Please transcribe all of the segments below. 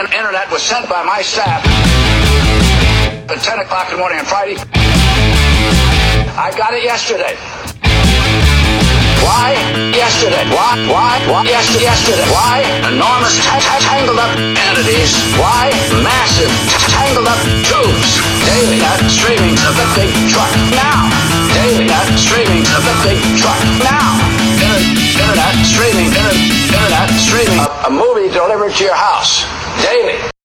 in- internet was sent by my staff at 10 o'clock in the morning on Friday. I got it yesterday. Why? Yesterday. Why? Why? Why? Yesterday. Yesterday. Why? Enormous ta- ta- tangled up entities. Why? Massive ta- tangled up tubes. Daily net streaming of the big truck now. Daily net streaming of the big truck now. Inter- internet streaming. Inter- internet streaming. A, a movie delivered to your house daily.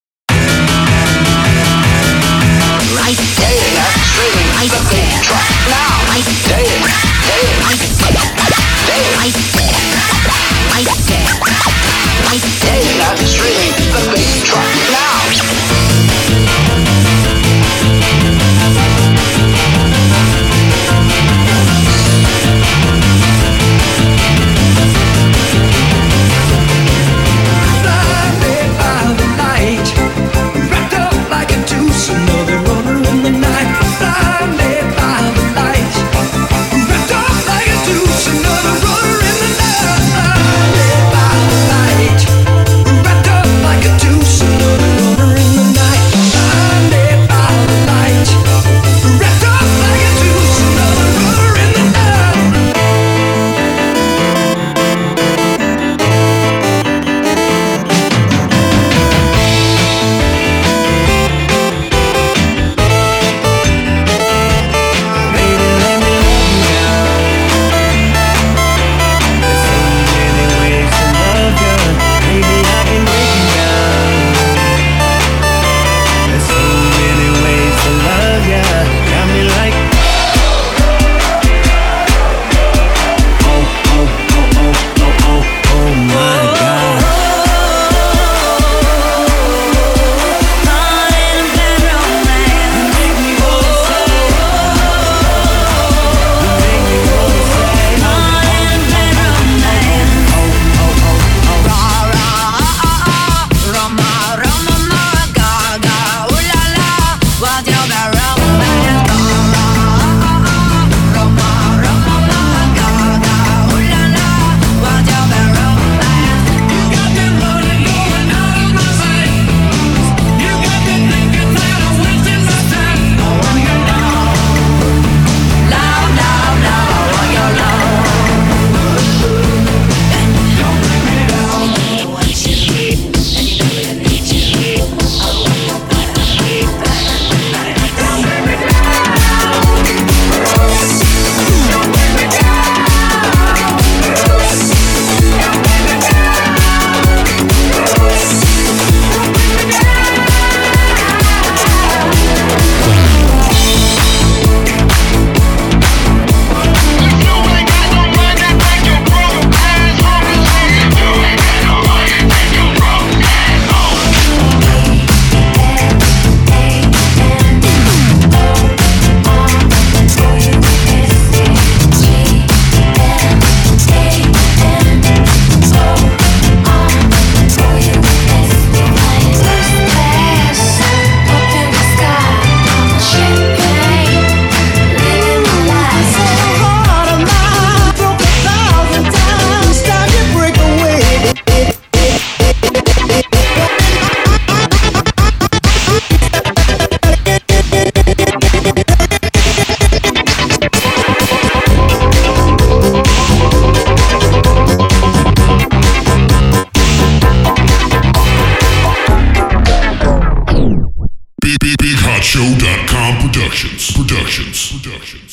BigHotSho.com Productions. Productions. Productions.